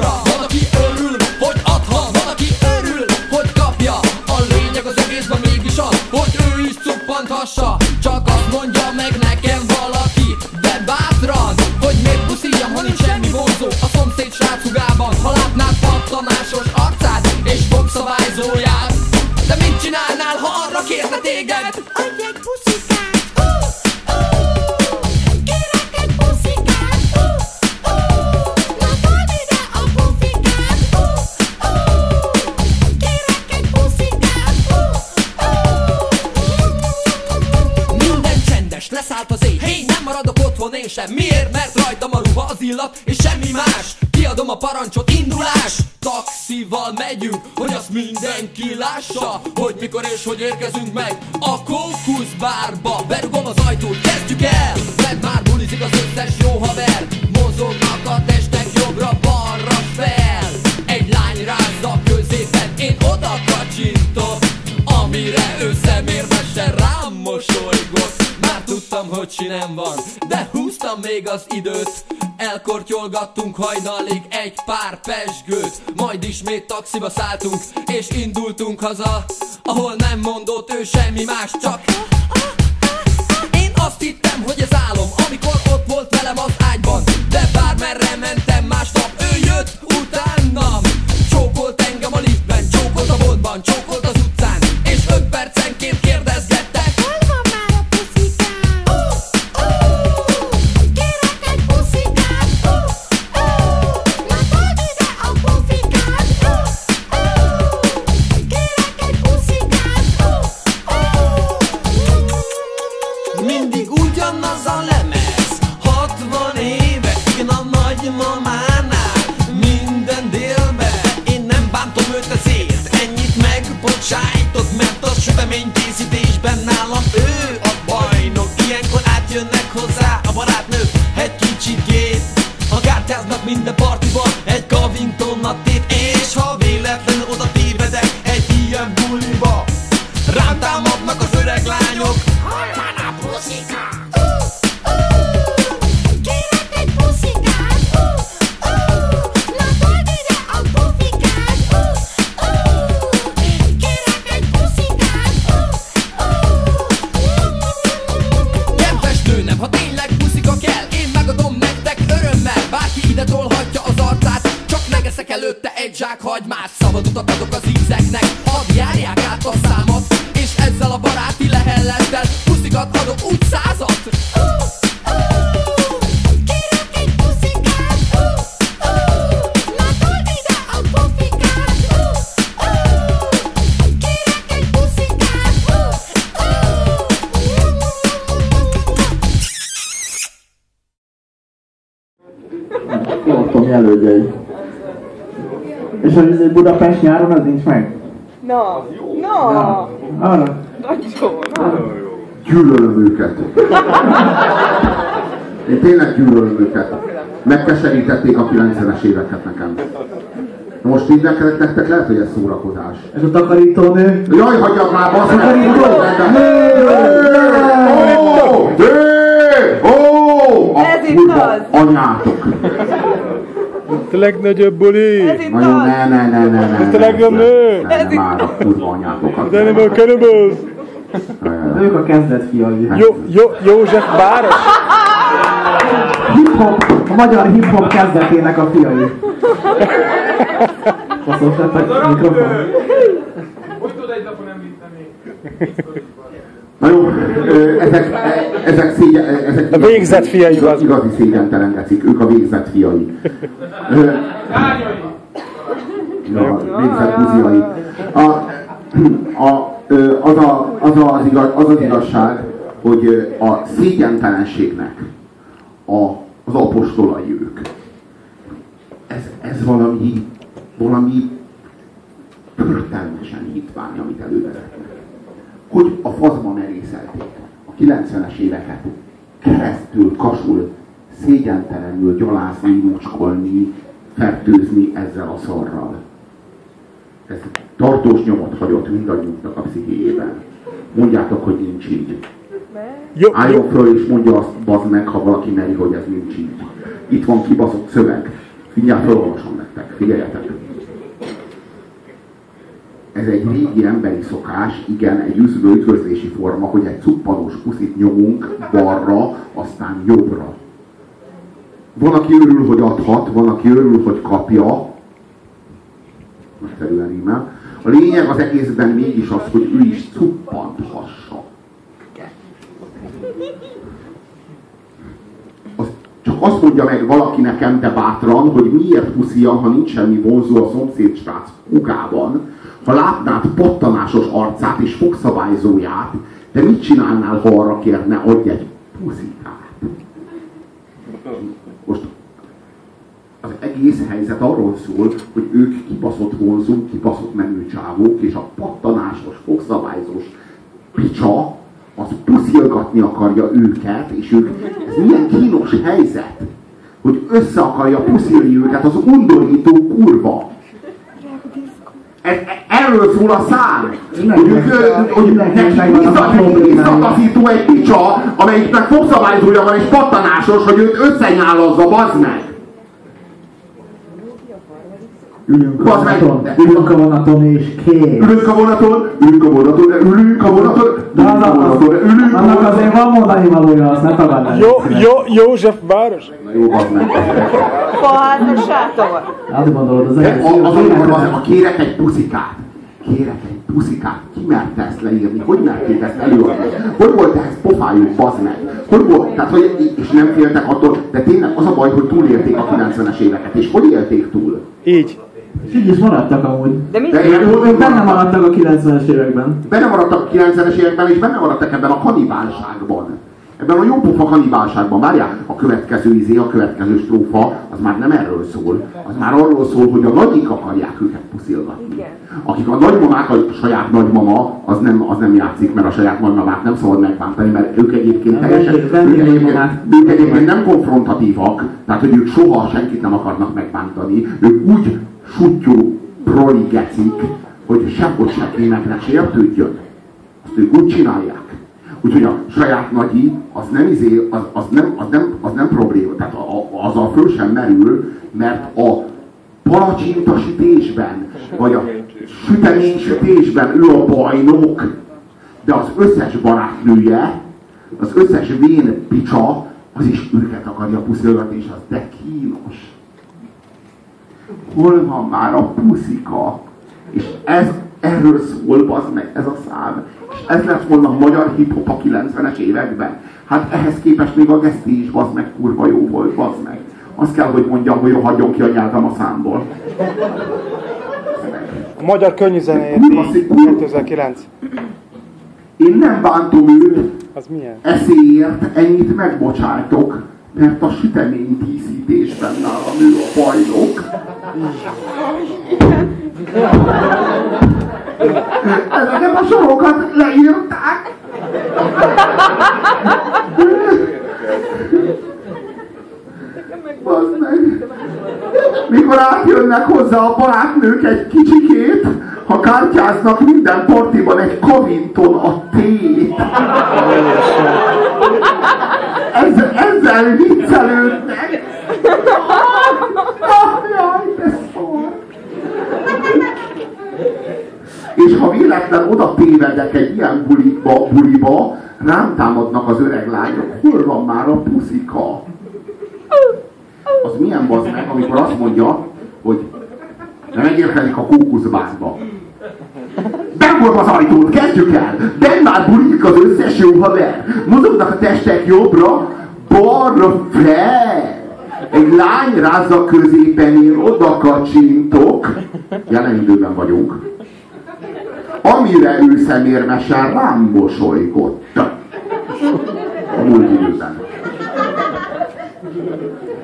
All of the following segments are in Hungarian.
jobbra Van, aki örül, hogy adhat Van, aki örül, hogy kapja. A lényeg az egészben mégis az Hogy ő is cuppanthassa Csak azt mondja meg nekem valaki De bátran, hogy miért pusziljam, ha nincs semmi vonzó A szomszéd srác hugában, ha látnád pattanásos arcát És fogszabályzóját De mit csinálnál, ha arra kérne téged? Adj egy puszit! Semmi más. Kiadom a parancsot, indulás. Taxival megyünk, hogy azt mindenki lássa Hogy mikor és hogy érkezünk meg A Kókusz bárba Berugom az ajtót, kezdjük el! Mert már bulizik az összes jó haver. Mozognak a testek jobbra-balra fel. Egy lány rázza középen Én oda kacsintok Amire ő szemérmesen rám mosolygott. Már tudtam, hogy sinem van De húztam még az időt Elkortyolgattunk hajnalig egy pár pesgőt Majd ismét taxiba szálltunk És indultunk haza Ahol nem mondott ő semmi más Csak én azt hittem, hogy ez álom Amikor ott volt velem az Egy kicsikét. A kártyáznak minden partiban hagymát Szabad Izé Budapest nyáron az nincs meg? Na, na, Arra? nagyon, na. Gyűlölöm őket. Én tényleg gyűlölöm őket. Megkeserítették a 90-es éveket nekem. Na most így nektek, nektek lehet, hogy ez szórakozás. Ez a takarítónő? Jaj, hagyjad már, basz! Takarító! Ó! Ó! Ez itt az. Anyátok! A legnagyobb buli! Ez itt az. ne, ne, ne, ne, ne. Ezt a legjobb nő. Ne, ne, már a kurva anyátokat. The Animal Cannibals! Ők a kezdet fiai. Jó, jó, József Báros! Hip-hop, a magyar hip-hop kezdetének a fiai. Baszos lett a mikrofon. Na jó, ezek, ezek, szégyen, ezek A végzett fiai igazi, az. igazi szégyentelen gecik, ők a végzett fiai. Ja, végzett buziai. A, a, az, a, az, a, az, igaz, az az igazság, hogy a szégyentelenségnek a, az apostolai ők. Ez, ez valami, valami történelmesen hitvány, amit elővezetnek hogy a fazma merészelték 90-es éveket keresztül, kasul, szégyentelenül gyalázni, lucskolni, fertőzni ezzel a szarral. Ez tartós nyomot hagyott mindannyiunknak a pszichéjében. Mondjátok, hogy nincs így. Jó, Álljon föl és mondja azt, bazd meg, ha valaki meri, hogy ez nincs így. Itt van kibaszott szöveg. Mindjárt felolvasom nektek, figyeljetek. Ez egy régi emberi szokás, igen, egy üzlő üdvözlési forma, hogy egy cuppanós puszit nyomunk balra, aztán jobbra. Van, aki örül, hogy adhat, van, aki örül, hogy kapja, nagyszerűen rímel. A lényeg az egészben mégis az, hogy ő is cuppanthassa. Az, csak azt mondja meg valaki nekem, de bátran, hogy miért puszia, ha nincs semmi vonzó a szomszéd srác kukában, ha látnád pattanásos arcát és fogszabályzóját, de mit csinálnál, ha arra kérne, adj egy puszikát? Most az egész helyzet arról szól, hogy ők kibaszott vonzók, kibaszott menő csávók, és a pattanásos, fogszabályzós picsa, az puszilgatni akarja őket, és ők, ez milyen kínos helyzet, hogy össze akarja puszilni őket, az undorító kurva. Erről szól a szám. Hogy, ők, ö, hogy neki vissza- visszataszító egy picsa, amelyiknek fogszabályzója van és pattanásos, hogy őt összenyálazza, bazd meg. Ülünk a vonaton, ülünk a vonaton és kész. Ülünk a vonaton, ülünk a vonaton, de ülünk a vonaton, De ülünk a vonaton, de ülünk a annak vonaton. azért van mondani valója, azt ne tagadd el. Jó, jó, József város? Na jó, bazd meg. A sátor. Hát gondolod, az egész a- jó, az, amikor az, tényleg. a kérek egy puszikát, kérek egy puszikát, ki merte ezt leírni, hogy merték ezt előadni, hogy volt ehhez pofájuk, bazd meg, hogy volt, tehát hogy, és nem féltek attól, de tényleg az a baj, hogy túlélték a 90-es éveket, és hogy élték túl? Így. Így is maradtak amúgy. De mit? De Ők ők benne maradtak a 90-es években. Benne maradtak a 90-es években, és benne maradtak ebben a kanibálságban. Ebben a jópofa kanibálságban. Várjál, a következő izé, a következő strófa, az már nem erről szól. Az már arról szól, hogy a nagyik akarják őket puszilgatni. Igen. Akik a nagymamák, a saját nagymama, az nem, az nem játszik, mert a saját nagymamát nem szabad megbántani, mert ők egyébként Nem, teljesen, ők egyébként, ők egyébként nem konfrontatívak, tehát hogy ők soha senkit nem akarnak megbántani. Ők úgy sutyó proli gecik, hogy sehogy se kéne ne sértődjön. Azt ők úgy csinálják. Úgyhogy a saját nagyi, az nem, izé, az, az, nem, az, nem, az nem probléma, tehát a, a, azzal föl sem merül, mert a palacsintasütésben, vagy a süteménysütésben ő a bajnok, de az összes barátnője, az összes vén picsa, az is őket akarja puszilgatni, és az de kínos. Hol van már a puszika? És ez, erről szól, bazd meg, ez a szám. És ez lett volna a magyar hip-hop a 90-es években. Hát ehhez képest még a geszti is, bazd meg, kurva jó volt, bazd meg. Azt kell, hogy mondjam, hogy rohadjon ki a nyelvem a számból. A magyar könnyűzenéért Kurva díj szép- 2009. Én nem bántom őt, Az milyen? eszéért ennyit megbocsájtok, mert a sütemény díszítésben nálam ő a bajnok. Ezeket a sorokat leírták. Bazd meg. Mikor átjönnek hozzá a barátnők egy kicsikét, ha kártyáznak minden partiban egy kavinton a tét. Ezzel, ezzel viccelődnek. Ah, jaj, de szar. És ha véletlen oda tévedek egy ilyen buliba, buliba, rám támadnak az öreg lányok, hol van már a puszika? Az milyen bazd meg, amikor azt mondja, hogy de megérkezik a kókuszbázba. Bemolom az ajtót, kezdjük el! Ben már bulik az összes jó haver! Mozognak a testek jobbra, balra fel! Egy lány rázza középen, én oda kacsintok. Jelen időben vagyunk. Amire ő szemérmesen rám mosolygott. A múlt időben.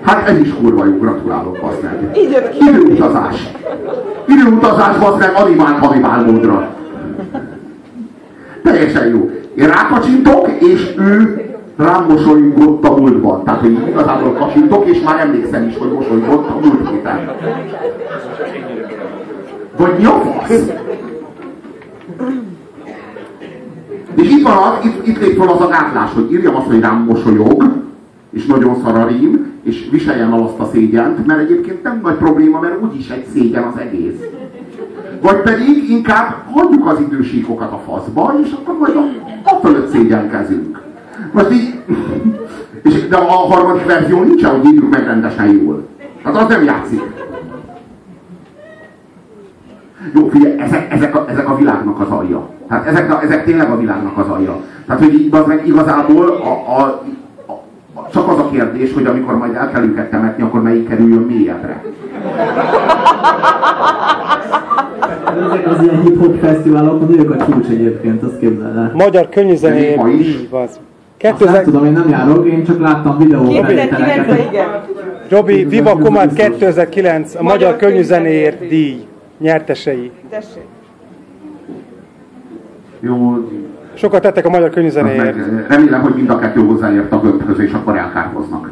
Hát ez is kurva jó, gratulálok, bazd meg. Időutazás. Időutazás, bazd meg, animál kanibál módra. Teljesen jó. Én rákacsintok, és ő rám mosolygott a múltban. Tehát, hogy igazából kacsintok, és már emlékszem is, hogy mosolygott a múlt héten. Vagy mi a fasz? És itt van az, itt, itt lép fel az a gátlás, hogy írjam azt, hogy rám mosolyog, és nagyon szar a rím, és viseljem el azt a szégyent, mert egyébként nem nagy probléma, mert úgyis egy szégyen az egész. Vagy pedig inkább hagyjuk az idősíkokat a faszba, és akkor majd a, a fölött szégyenkezünk. Most így, és, de a harmadik verzió nincsen, hogy írjuk meg rendesen jól. Hát az nem játszik. Jó, figyelj, ezek, ezek, a, ezek a világnak az alja. Tehát ezek, a, ezek tényleg a világnak az alja. Tehát, hogy így, az meg igazából a, a, a, csak az a kérdés, hogy amikor majd el kell őket temetni, akkor melyik kerüljön mélyebbre. Ezek az ilyen hip-hop fesztiválokon ők a csúcs egyébként, azt képzeld el. Magyar is? díj, az. Azt nem 2000, tudom, én nem járok, én csak láttam videó 2009 felvételeket. igen. Robi, Viva Komát Biztos. 2009, a Magyar Magyar Könnyűzenéért díj nyertesei. Tessék. Jó, Sokat tettek a Magyar meg, remélem, hogy mind a kettő hozzáért a gömbhöz, és akkor elkárhoznak.